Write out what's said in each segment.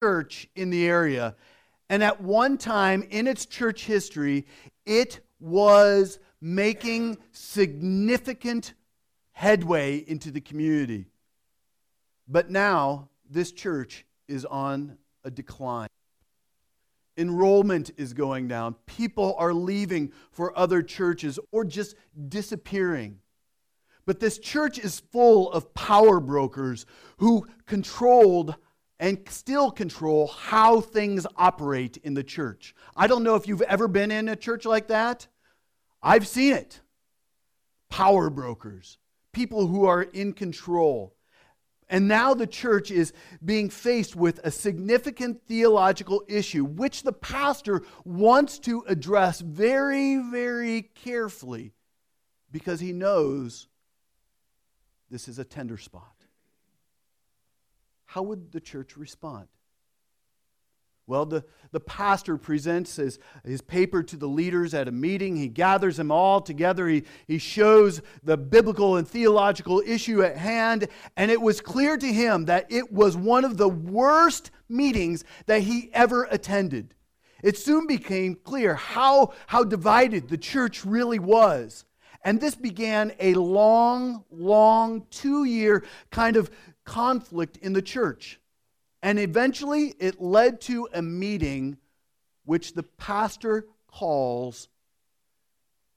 church in the area. And at one time in its church history, it was making significant headway into the community. But now, this church is on a decline. Enrollment is going down. People are leaving for other churches or just disappearing. But this church is full of power brokers who controlled and still control how things operate in the church. I don't know if you've ever been in a church like that. I've seen it. Power brokers, people who are in control. And now the church is being faced with a significant theological issue, which the pastor wants to address very, very carefully because he knows this is a tender spot. How would the church respond? Well, the, the pastor presents his, his paper to the leaders at a meeting. He gathers them all together. He, he shows the biblical and theological issue at hand. And it was clear to him that it was one of the worst meetings that he ever attended. It soon became clear how, how divided the church really was. And this began a long, long, two year kind of conflict in the church. And eventually it led to a meeting which the pastor calls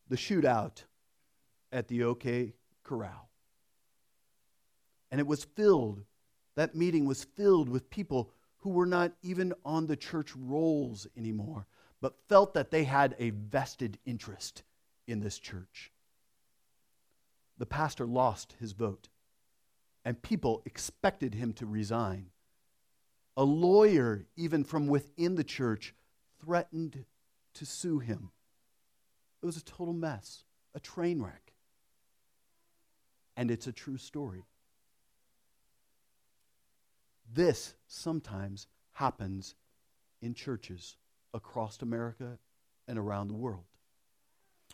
the shootout at the OK Corral. And it was filled, that meeting was filled with people who were not even on the church rolls anymore, but felt that they had a vested interest in this church. The pastor lost his vote, and people expected him to resign. A lawyer, even from within the church, threatened to sue him. It was a total mess, a train wreck. And it's a true story. This sometimes happens in churches across America and around the world.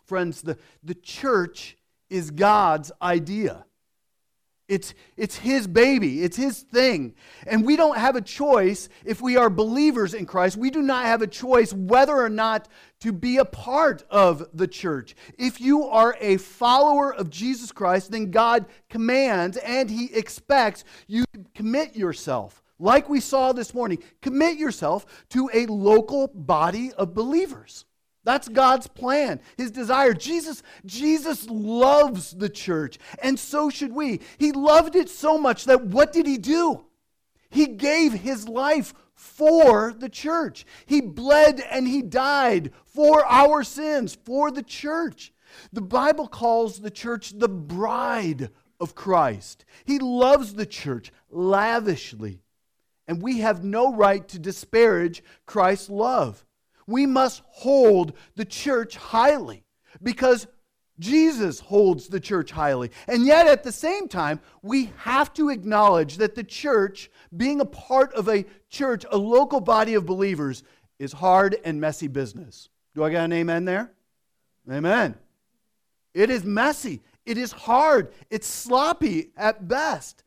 Friends, the, the church is God's idea. It's, it's his baby, it's his thing. And we don't have a choice if we are believers in Christ. We do not have a choice whether or not to be a part of the church. If you are a follower of Jesus Christ, then God commands and he expects you to commit yourself. Like we saw this morning, commit yourself to a local body of believers. That's God's plan, his desire. Jesus, Jesus loves the church, and so should we. He loved it so much that what did he do? He gave his life for the church. He bled and he died for our sins, for the church. The Bible calls the church the bride of Christ. He loves the church lavishly. And we have no right to disparage Christ's love we must hold the church highly because Jesus holds the church highly. And yet, at the same time, we have to acknowledge that the church, being a part of a church, a local body of believers, is hard and messy business. Do I got an amen there? Amen. It is messy. It is hard. It's sloppy at best.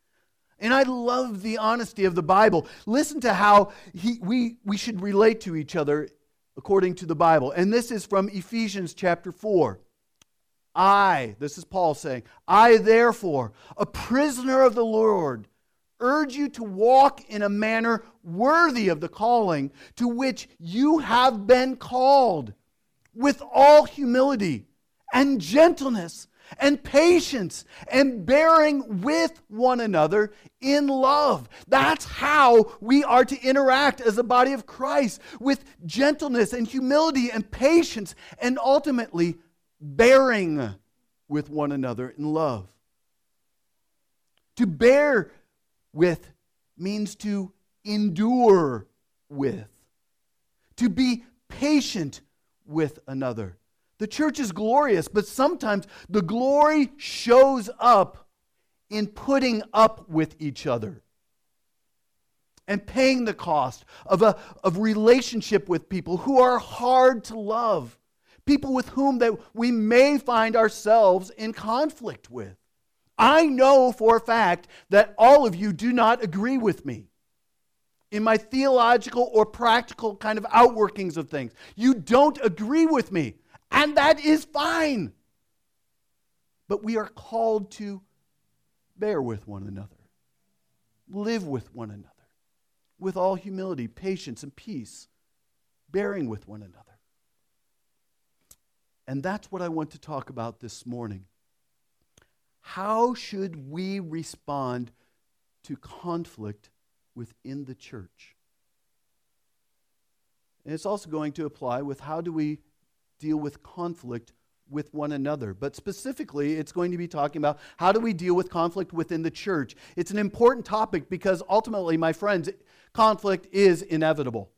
And I love the honesty of the Bible. Listen to how he, we, we should relate to each other according to the Bible. And this is from Ephesians chapter 4. I, this is Paul saying, I therefore, a prisoner of the Lord, urge you to walk in a manner worthy of the calling to which you have been called, with all humility and gentleness and patience and bearing with one another in love. That's how we are to interact as a body of Christ with gentleness and humility and patience and ultimately bearing with one another in love. To bear with means to endure with, to be patient with another. The church is glorious, but sometimes the glory shows up in putting up with each other and paying the cost of a of relationship with people who are hard to love, people with whom that we may find ourselves in conflict with. I know for a fact that all of you do not agree with me. in my theological or practical kind of outworkings of things. You don't agree with me, and that is fine. But we are called to bear with one another, live with one another, with all humility, patience, and peace, bearing with one another. And that's what I want to talk about this morning. How should we respond to conflict within the church? And it's also going to apply with how do we deal with conflict with one another. But specifically, it's going to be talking about how do we deal with conflict within the church. It's an important topic because ultimately, my friends, conflict is inevitable.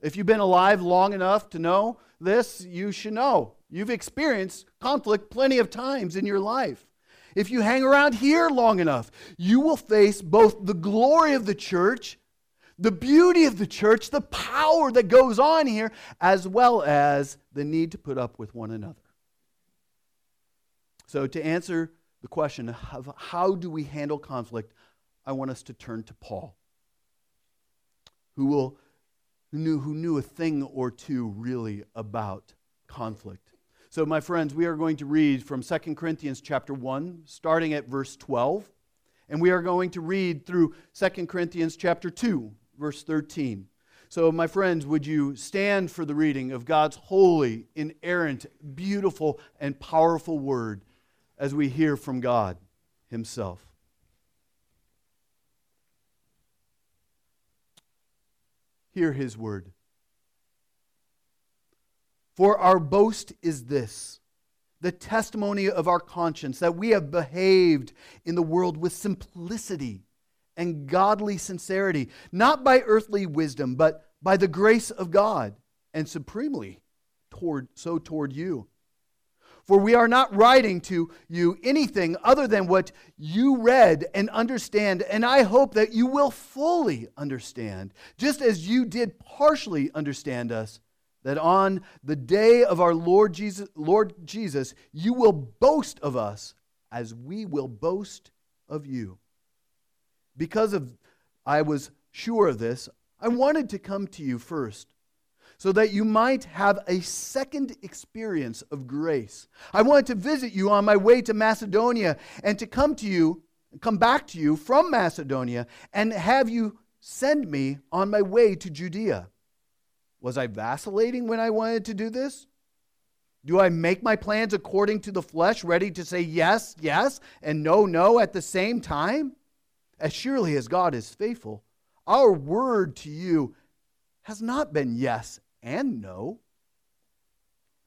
If you've been alive long enough to know this, you should know. You've experienced conflict plenty of times in your life. If you hang around here long enough, you will face both the glory of the church, the beauty of the church, the power that goes on here, as well as the need to put up with one another. So, to answer the question of how do we handle conflict, I want us to turn to Paul, who, will, who, knew, who knew a thing or two really about conflict. So, my friends, we are going to read from 2 Corinthians chapter 1, starting at verse 12. And we are going to read through 2 Corinthians chapter 2, verse 13. So, my friends, would you stand for the reading of God's holy, inerrant, beautiful, and powerful word as we hear from God Himself? Hear His word. For our boast is this the testimony of our conscience that we have behaved in the world with simplicity and godly sincerity, not by earthly wisdom, but by the grace of God, and supremely toward, so toward you. For we are not writing to you anything other than what you read and understand, and I hope that you will fully understand, just as you did partially understand us that on the day of our Lord Jesus, Lord Jesus, you will boast of us as we will boast of you. Because of I was sure of this, I wanted to come to you first so that you might have a second experience of grace. I wanted to visit you on my way to Macedonia and to come to you, come back to you from Macedonia and have you send me on my way to Judea. Was I vacillating when I wanted to do this? Do I make my plans according to the flesh, ready to say yes, yes, and no, no at the same time? As surely as God is faithful, our word to you has not been yes and no.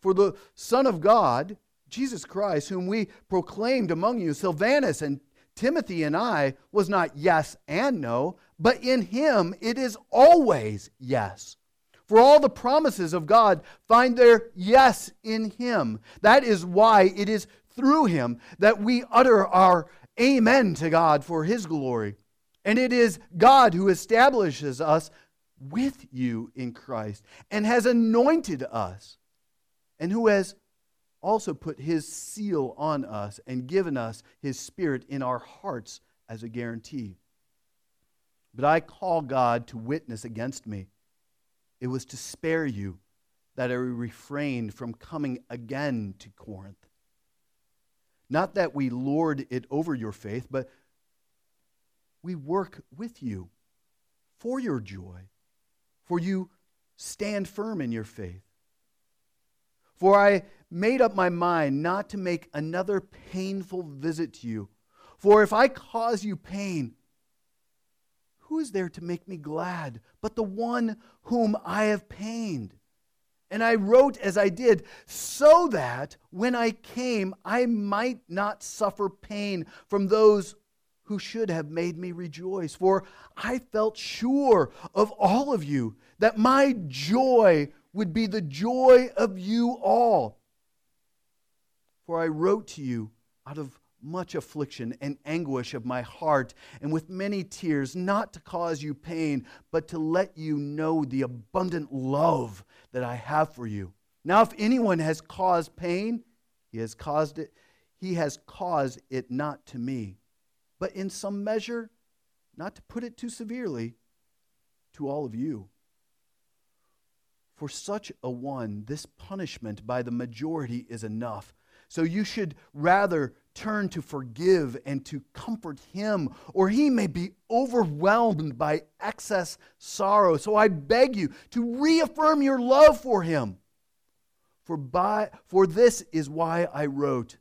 For the Son of God, Jesus Christ, whom we proclaimed among you, Silvanus and Timothy and I, was not yes and no, but in him it is always yes. For all the promises of God find their yes in Him. That is why it is through Him that we utter our amen to God for His glory. And it is God who establishes us with you in Christ and has anointed us, and who has also put His seal on us and given us His Spirit in our hearts as a guarantee. But I call God to witness against me it was to spare you that I refrained from coming again to Corinth. Not that we lord it over your faith, but we work with you for your joy, for you stand firm in your faith. For I made up my mind not to make another painful visit to you. For if I cause you pain, who is there to make me glad but the one whom I have pained? And I wrote as I did, so that when I came, I might not suffer pain from those who should have made me rejoice. For I felt sure of all of you that my joy would be the joy of you all. For I wrote to you out of much affliction and anguish of my heart, and with many tears, not to cause you pain, but to let you know the abundant love that I have for you. Now, if anyone has caused pain, he has caused it, he has caused it not to me, but in some measure, not to put it too severely, to all of you. For such a one, this punishment by the majority is enough. So you should rather turn to forgive and to comfort him, or he may be overwhelmed by excess sorrow. So I beg you to reaffirm your love for him. For, by, for this is why I wrote,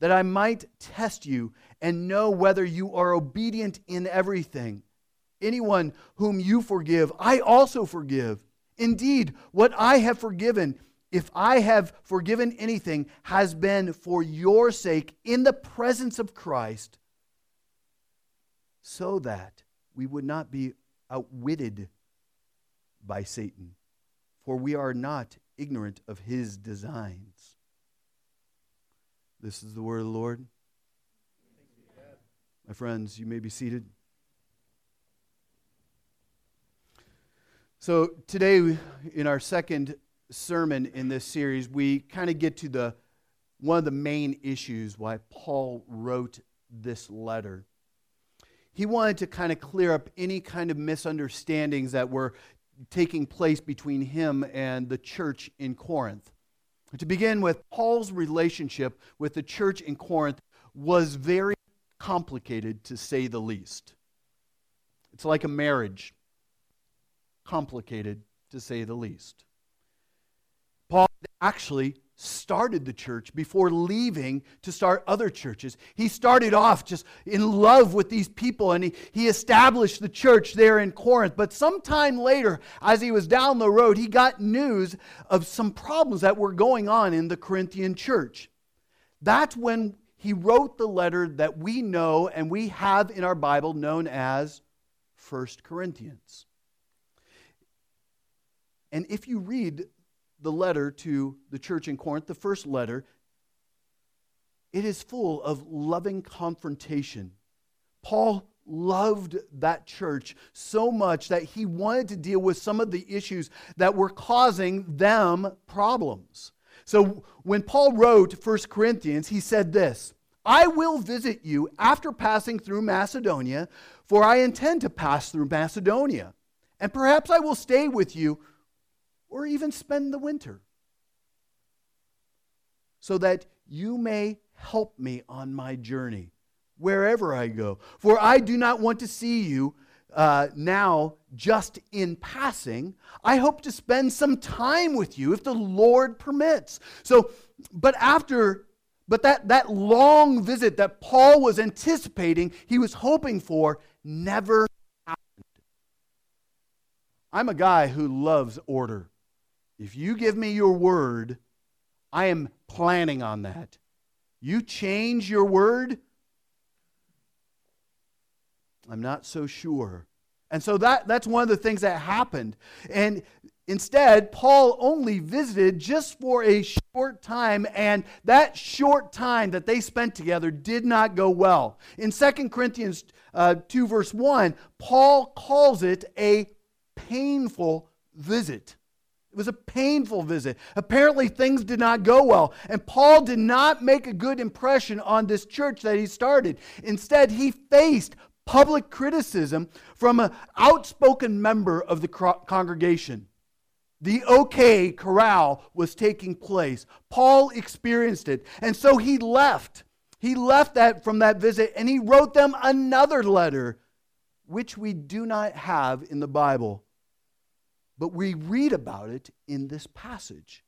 that I might test you and know whether you are obedient in everything. Anyone whom you forgive, I also forgive. Indeed, what I have forgiven, if I have forgiven anything, has been for your sake in the presence of Christ, so that we would not be outwitted by Satan, for we are not ignorant of his designs. This is the word of the Lord. My friends, you may be seated. So, today, in our second sermon in this series, we kind of get to the one of the main issues why Paul wrote this letter. He wanted to kind of clear up any kind of misunderstandings that were taking place between him and the church in Corinth. To begin with, Paul's relationship with the church in Corinth was very complicated, to say the least. It's like a marriage, complicated, to say the least. Actually started the church before leaving to start other churches. He started off just in love with these people and he, he established the church there in Corinth. But sometime later, as he was down the road, he got news of some problems that were going on in the Corinthian church. That's when he wrote the letter that we know and we have in our Bible known as First Corinthians. And if you read the letter to the church in Corinth, the first letter, it is full of loving confrontation. Paul loved that church so much that he wanted to deal with some of the issues that were causing them problems. So when Paul wrote 1 Corinthians, he said this I will visit you after passing through Macedonia, for I intend to pass through Macedonia. And perhaps I will stay with you or even spend the winter, so that you may help me on my journey wherever I go. For I do not want to see you uh, now just in passing. I hope to spend some time with you if the Lord permits. So, but after. But that, that long visit that Paul was anticipating, he was hoping for, never happened. I'm a guy who loves order. If you give me your word, I am planning on that. You change your word, I'm not so sure. And so that, that's one of the things that happened. And instead, Paul only visited just for a short time, and that short time that they spent together did not go well. In 2 Corinthians uh, 2, verse 1, Paul calls it a painful visit. Was a painful visit. Apparently, things did not go well. And Paul did not make a good impression on this church that he started. Instead, he faced public criticism from an outspoken member of the congregation. The OK corral was taking place. Paul experienced it. And so he left. He left that from that visit and he wrote them another letter, which we do not have in the Bible. But we read about it in this passage.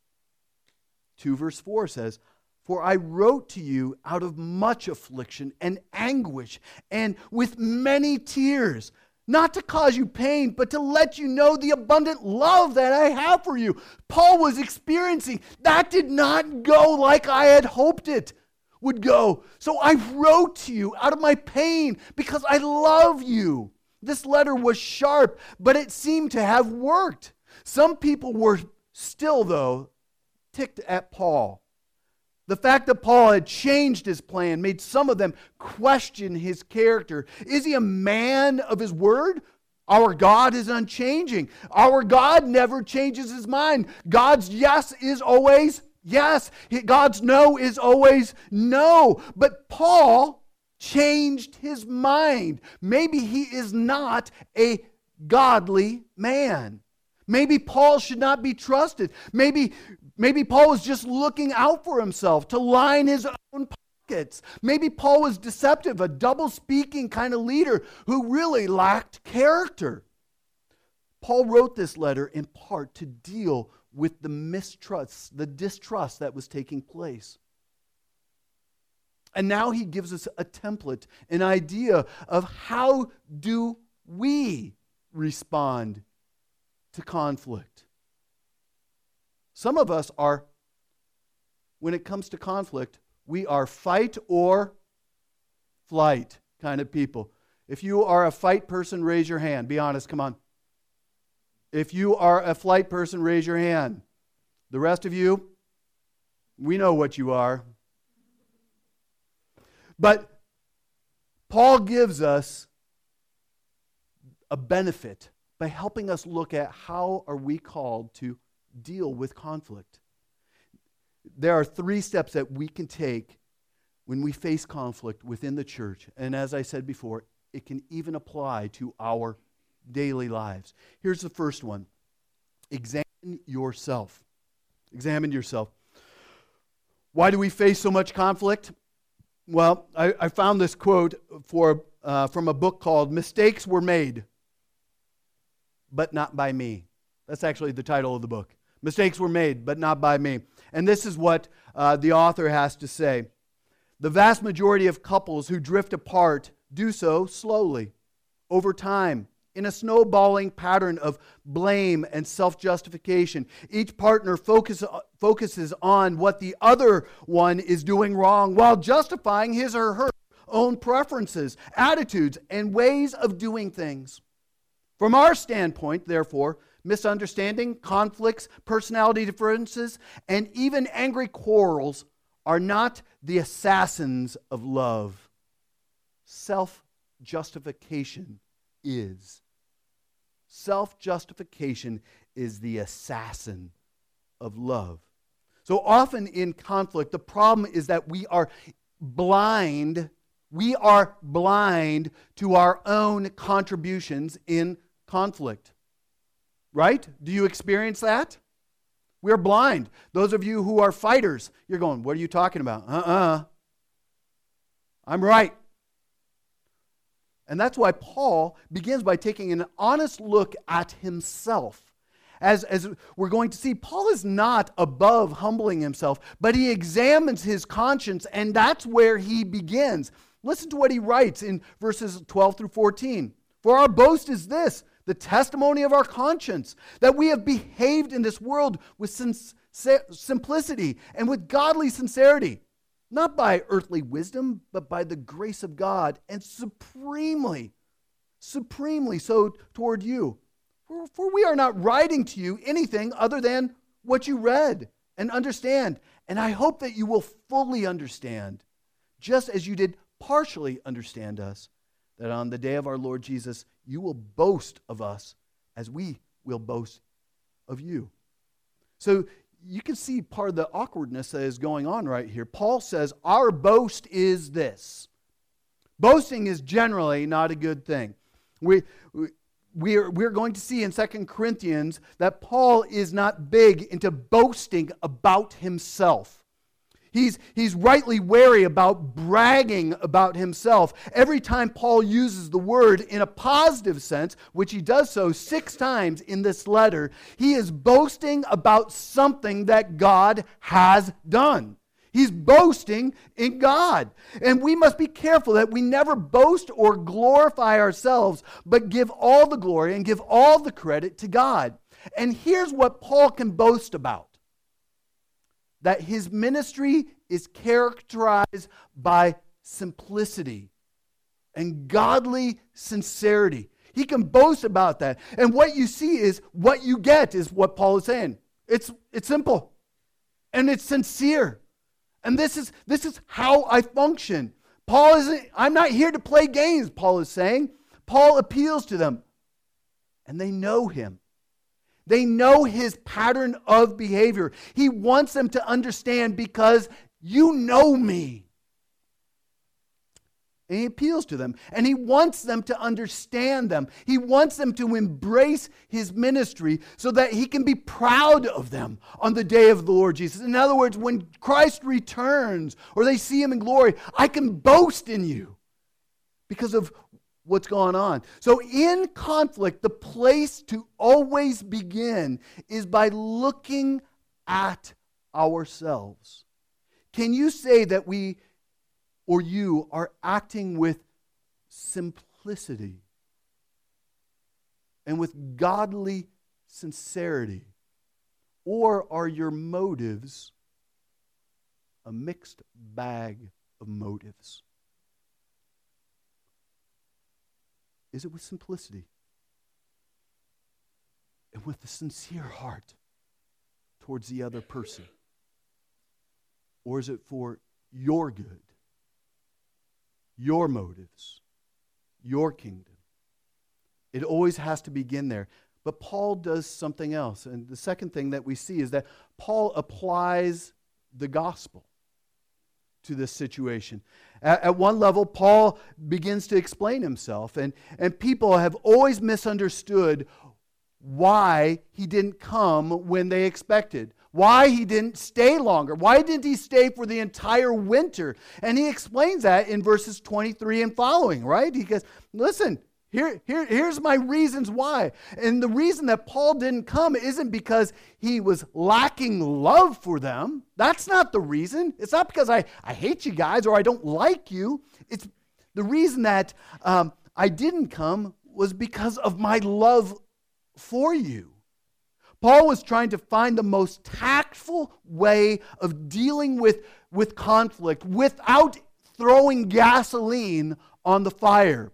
2 verse 4 says, For I wrote to you out of much affliction and anguish and with many tears, not to cause you pain, but to let you know the abundant love that I have for you. Paul was experiencing that did not go like I had hoped it would go. So I wrote to you out of my pain because I love you. This letter was sharp, but it seemed to have worked. Some people were still, though, ticked at Paul. The fact that Paul had changed his plan made some of them question his character. Is he a man of his word? Our God is unchanging. Our God never changes his mind. God's yes is always yes. God's no is always no. But Paul changed his mind. Maybe he is not a godly man. Maybe Paul should not be trusted. Maybe, maybe Paul was just looking out for himself to line his own pockets. Maybe Paul was deceptive, a double speaking kind of leader who really lacked character. Paul wrote this letter in part to deal with the mistrust, the distrust that was taking place. And now he gives us a template, an idea of how do we respond to conflict. Some of us are, when it comes to conflict, we are fight or flight kind of people. If you are a fight person, raise your hand. Be honest, come on. If you are a flight person, raise your hand. The rest of you, we know what you are. But Paul gives us a benefit by helping us look at how are we called to deal with conflict. There are three steps that we can take when we face conflict within the church. And as I said before, it can even apply to our daily lives. Here's the first one examine yourself. Examine yourself. Why do we face so much conflict? Well, I, I found this quote for, uh, from a book called Mistakes Were Made, but Not by Me. That's actually the title of the book. Mistakes were made, but not by me. And this is what uh, the author has to say The vast majority of couples who drift apart do so slowly, over time, in a snowballing pattern of blame and self justification. Each partner focus, focuses on what the other one is doing wrong while justifying his or her own preferences, attitudes, and ways of doing things. From our standpoint, therefore, misunderstanding, conflicts, personality differences, and even angry quarrels are not the assassins of love. Self justification is. Self justification is the assassin of love. So often in conflict, the problem is that we are blind. We are blind to our own contributions in conflict. Right? Do you experience that? We're blind. Those of you who are fighters, you're going, What are you talking about? Uh uh-uh. uh. i am right. And that's why Paul begins by taking an honest look at himself. As, as we're going to see, Paul is not above humbling himself, but he examines his conscience, and that's where he begins. Listen to what he writes in verses 12 through 14. For our boast is this the testimony of our conscience, that we have behaved in this world with simplicity and with godly sincerity not by earthly wisdom, but by the grace of God, and supremely, supremely so toward you. For, we are not writing to you anything other than what you read and understand. And I hope that you will fully understand, just as you did partially understand us, that on the day of our Lord Jesus, you will boast of us as we will boast of you. So you can see part of the awkwardness that is going on right here. Paul says, Our boast is this. Boasting is generally not a good thing. We, we, we're, we're going to see in Second Corinthians that Paul is not big into boasting about himself. He's, he's rightly wary about bragging about himself. Every time Paul uses the word in a positive sense, which he does so six times in this letter, he is boasting about something that God has done. He's boasting in God. And we must be careful that we never boast or glorify ourselves, but give all the glory and give all the credit to God. And here's what Paul can boast about that his ministry is characterized by simplicity and godly sincerity. He can boast about that. And what you see is what you get is what Paul is saying. It's, it's simple and it's sincere. And this is, this is how I function. Paul isn't, I'm not here to play games, Paul is saying. Paul appeals to them, and they know him. They know his pattern of behavior. He wants them to understand because you know me. And he appeals to them. And he wants them to understand them. He wants them to embrace his ministry so that he can be proud of them on the day of the Lord Jesus. In other words, when Christ returns or they see him in glory, I can boast in you because of what's going on. So, in conflict, the place to always begin is by looking at ourselves. Can you say that we or you are acting with simplicity and with godly sincerity? Or are your motives a mixed bag of motives? Is it with simplicity and with a sincere heart towards the other person? Or is it for your good, your motives, your kingdom? It always has to begin there. But Paul does something else. And the second thing that we see is that Paul applies the gospel to this situation. At, at, one level, Paul begins to explain himself, and, and people have always misunderstood why he didn't come when they expected, why he didn't stay longer, why didn't he stay for the entire winter. And he explains that in verses 23 and following, right? He goes, Listen, here, here, here's my reasons why. And the reason that Paul didn't come isn't because he was lacking love for them. That's not the reason. It's not because I, I hate you guys or I don't like you. It's the reason that um, I didn't come was because of my love for you. Paul was trying to find the most tactful way of dealing with, with conflict without throwing gasoline on the fire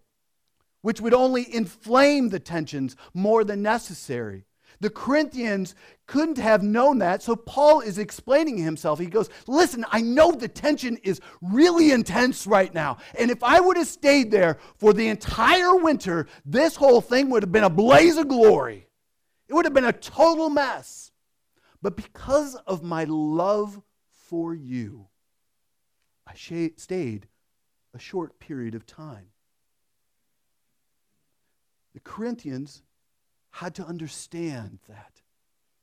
which would only inflame the tensions more than necessary. The Corinthians couldn't have known that, so Paul is explaining himself. He goes, Listen, I know the tension is really intense right now. And if I would have stayed there for the entire winter, this whole thing would have been a blaze of glory. It would have been a total mess. But because of my love for you, I stayed a short period of time. The Corinthians had to understand that.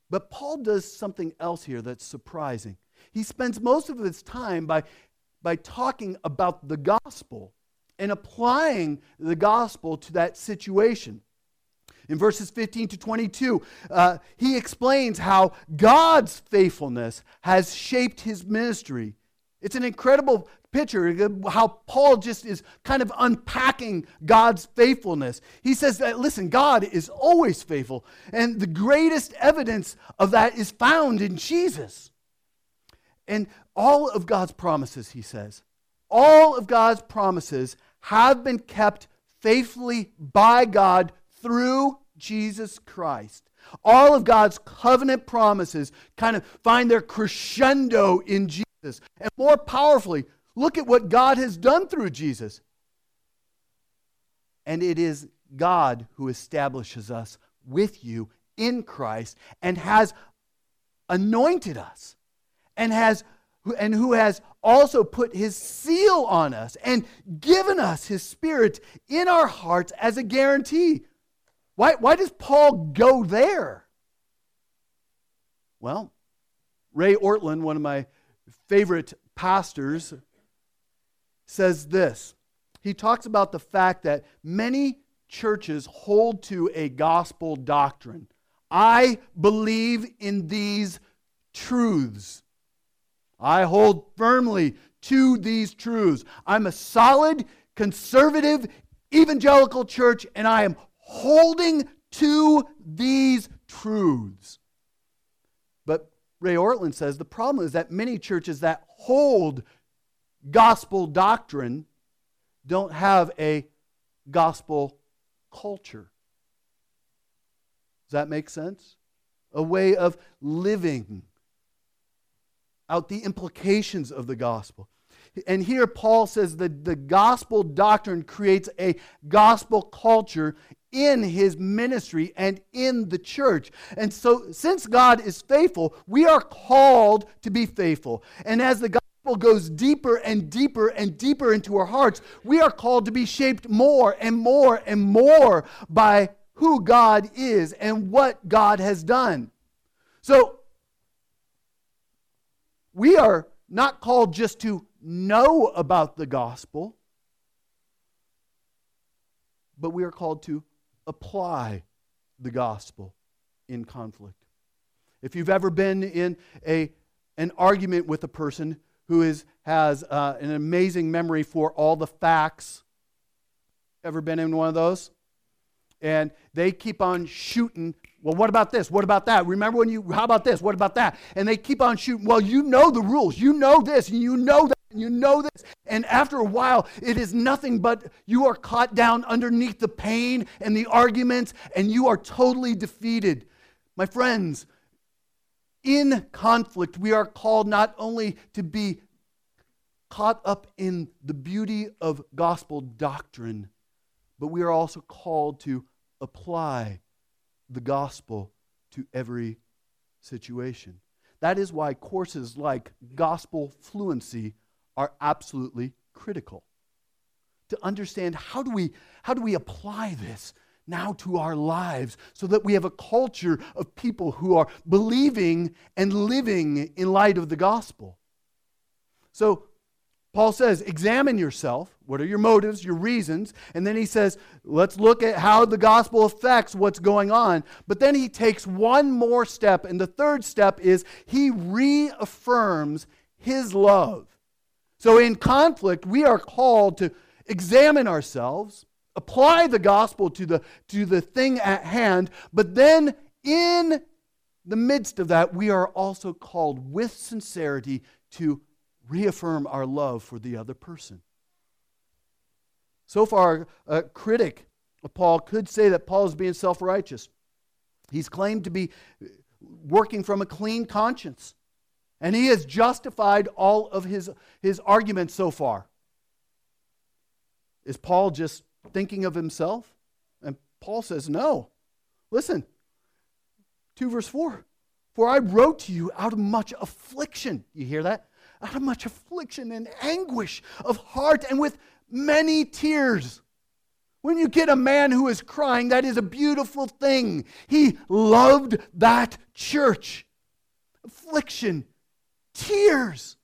But Paul does something else here that's surprising. He spends most of his time by, by talking about the gospel and applying the gospel to that situation. In verses 15 to 22, uh, he explains how God's faithfulness has shaped his ministry. It's an incredible picture how Paul just is kind of unpacking God's faithfulness. He says that, listen, God is always faithful. And the greatest evidence of that is found in Jesus. And all of God's promises, he says, all of God's promises have been kept faithfully by God through Jesus Christ. All of God's covenant promises kind of find their crescendo in Jesus. And more powerfully, Look at what God has done through Jesus. And it is God who establishes us with you in Christ and has anointed us and has and who has also put his seal on us and given us his spirit in our hearts as a guarantee. Why, why does Paul go there? Well, Ray Ortlund, one of my favorite pastors, says this. He talks about the fact that many churches hold to a gospel doctrine. I believe in these truths. I hold firmly to these truths. I'm a solid, conservative, evangelical church, and I am holding to these truths. But Ray Ortlund says the problem is that many churches that hold gospel doctrine don't have a gospel culture. Does that make sense? A way of living out the implications of the gospel. And here Paul says that the gospel doctrine creates a gospel culture in his ministry and in the church. And so, since God is faithful, we are called to be faithful. And as the gospel goes deeper and deeper and deeper into our hearts, we are called to be shaped more and more and more by who God is and what God has done. So, we are not called just to know about the gospel, but we are called to apply the gospel in conflict. If you've ever been in a, an argument with a person who is, has uh, an amazing memory for all the facts, ever been in one of those? And they keep on shooting. Well, what about this? What about that? Remember when you, how about this? What about that? And they keep on shooting. Well, you know the rules. You know this, and you know that, and you know this. And after a while, it is nothing but you are caught down underneath the pain and the arguments, and you are totally defeated. My friends, in conflict, we are called not only to be caught up in the beauty of gospel doctrine, but we are also called to apply the gospel to every situation. That is why courses like gospel fluency are absolutely critical. To understand how do we, how do we apply this now to our lives so that we have a culture of people who are believing and living in light of the gospel. So, Paul says, examine yourself. What are your motives, your reasons? And then he says, let's look at how the gospel affects what's going on. But then he takes one more step. And the third step is he reaffirms his love. So in conflict, we are called to examine ourselves, apply the gospel to the, to the thing at hand, but then in the midst of that, we are also called with sincerity to reaffirm our love for the other person. So far, a critic of Paul could say that Paul is being self righteous. He's claimed to be working from a clean conscience. And he has justified all of his, his arguments so far. Is Paul just thinking of himself? And Paul says, No. Listen, 2 verse 4 For I wrote to you out of much affliction. You hear that? Out of much affliction and anguish of heart and with many tears. When you get a man who is crying, that is a beautiful thing. He loved that church. Affliction, tears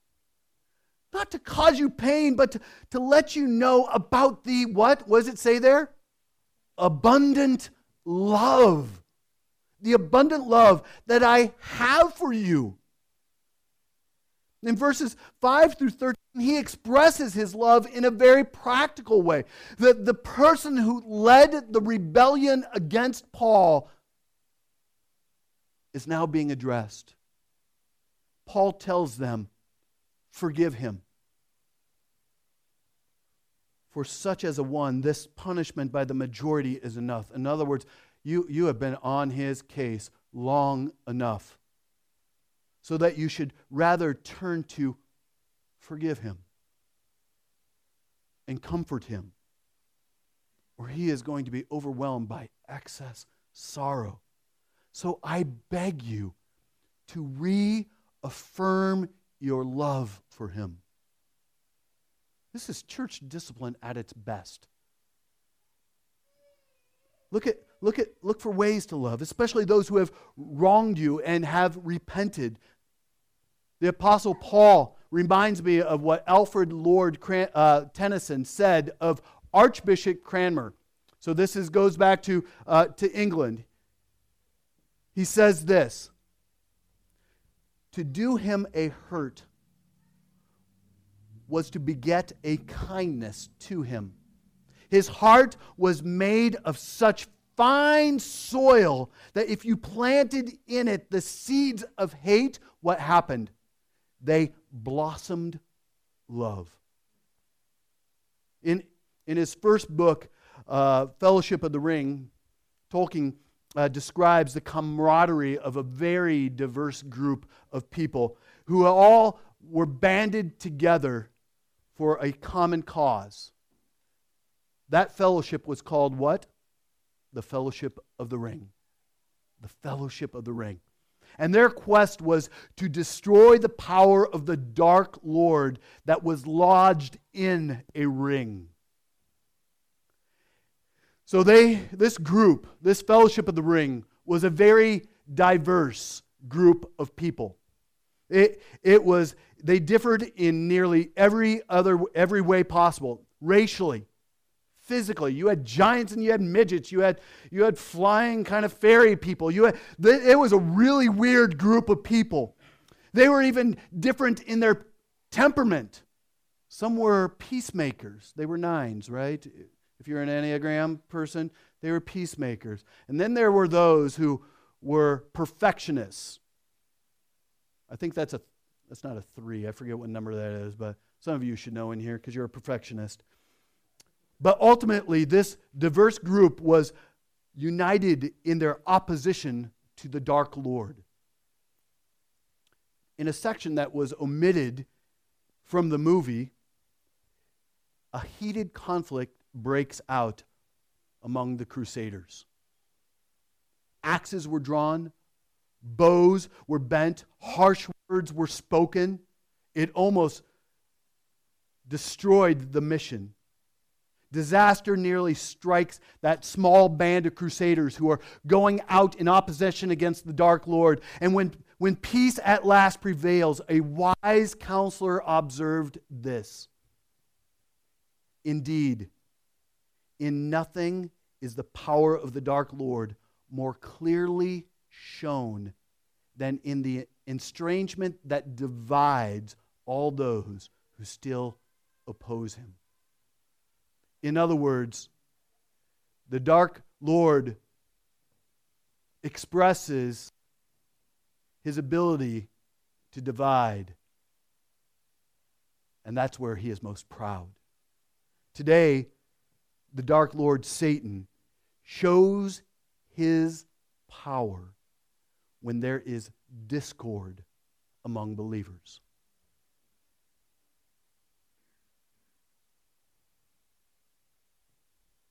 not to cause you pain, but to, to let you know about the what? What does it say there? Abundant love. The abundant love that I have for you. In verses 5 through 13, he expresses his love in a very practical way. The, the person who led the rebellion against Paul is now being addressed. Paul tells them, forgive him. For such as a one, this punishment by the majority is enough. In other words, you, you have been on his case long enough so that you should rather turn to forgive him and comfort him, or he is going to be overwhelmed by excess sorrow. So I beg you to reaffirm your love for him. This is church discipline at its best. Look at look at look for ways to love, especially those who have wronged you and have repented. The apostle Paul reminds me of what Alfred Lord uh, Tennyson said of Archbishop Cranmer. So this is, goes back to, uh, to England. He says this To do him a hurt was to beget a kindness to him. His heart was made of such fine soil that if you planted in it the seeds of hate, what happened? They blossomed love. In, in his first book, uh, Fellowship of the Ring, Tolkien uh, describes the camaraderie of a very diverse group of people who all were banded together for a common cause. That fellowship was called what? The Fellowship of the Ring. The Fellowship of the Ring. And their quest was to destroy the power of the dark Lord that was lodged in a ring. So they this group, this fellowship of the ring was a very diverse group of people. It, it was they differed in nearly every other every way possible racially physically. You had giants and you had midgets. You had you had flying kind of fairy people. You had it was a really weird group of people. They were even different in their temperament. Some were peacemakers. They were nines right if you're an enneagram person they were peacemakers and then there were those who were perfectionists i think that's a that's not a three. I forget what number that is, but some of you should know in here because you're a perfectionist. But ultimately, this diverse group was united in their opposition to the dark Lord. In a section that was omitted from the movie, a heated conflict breaks out among the crusaders. Axes were drawn, bows were bent, harsh words were spoken, it almost destroyed the mission. Disaster nearly strikes that small band of crusaders who are going out in opposition against the Dark Lord. And when, when peace at last prevails, a wise counselor observed this. Indeed, in nothing is the power of the Dark Lord more clearly shown than in the estrangement that divides all those who still oppose him. In other words, the dark Lord expresses his ability to divide. And that's where he is most proud. Today, the dark Lord Satan shows his power when there is discord among believers.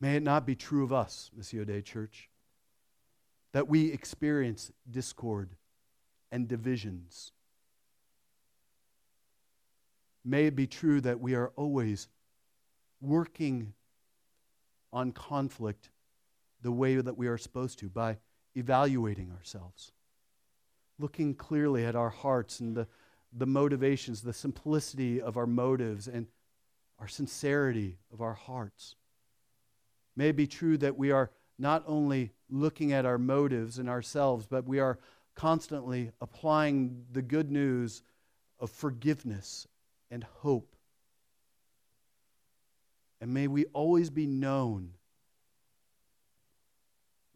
May it not be true of us, Missio Dei Church, that we experience discord and divisions. May it be true that we are always working on conflict the way that we are supposed to by evaluating ourselves looking clearly at our hearts and the, the motivations, the simplicity of our motives, and our sincerity of our hearts. May it be true that we are not only looking at our motives and ourselves, but we are constantly applying the good news of forgiveness and hope. And may we always be known.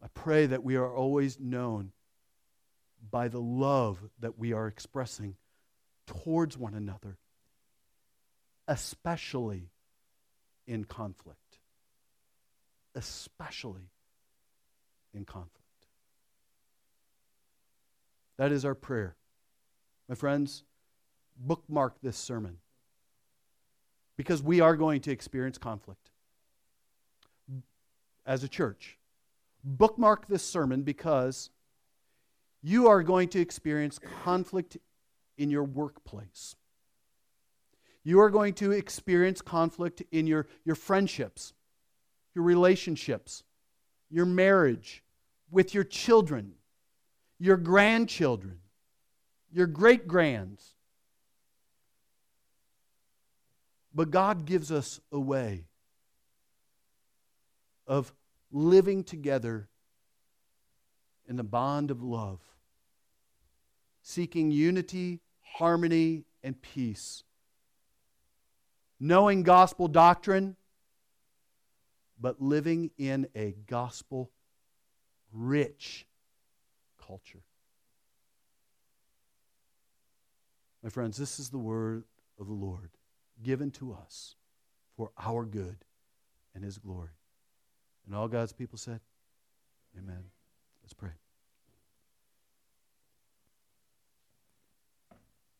I pray that we are always known by the love that we are expressing towards one another, especially in conflict. Especially in conflict. That is our prayer. My friends, bookmark this sermon because we are going to experience conflict as a church. Bookmark this sermon because you are going to experience conflict in your workplace. You are going to experience conflict in your, your friendships, your relationships, your marriage, with your children, your grandchildren, your great grands. But God gives us a way of living together in the bond of love seeking unity, harmony, and peace. Knowing gospel doctrine, but living in a gospel rich culture. My friends, this is the word of the Lord given to us for our good and his glory. And all God's people said, Amen. Let's pray.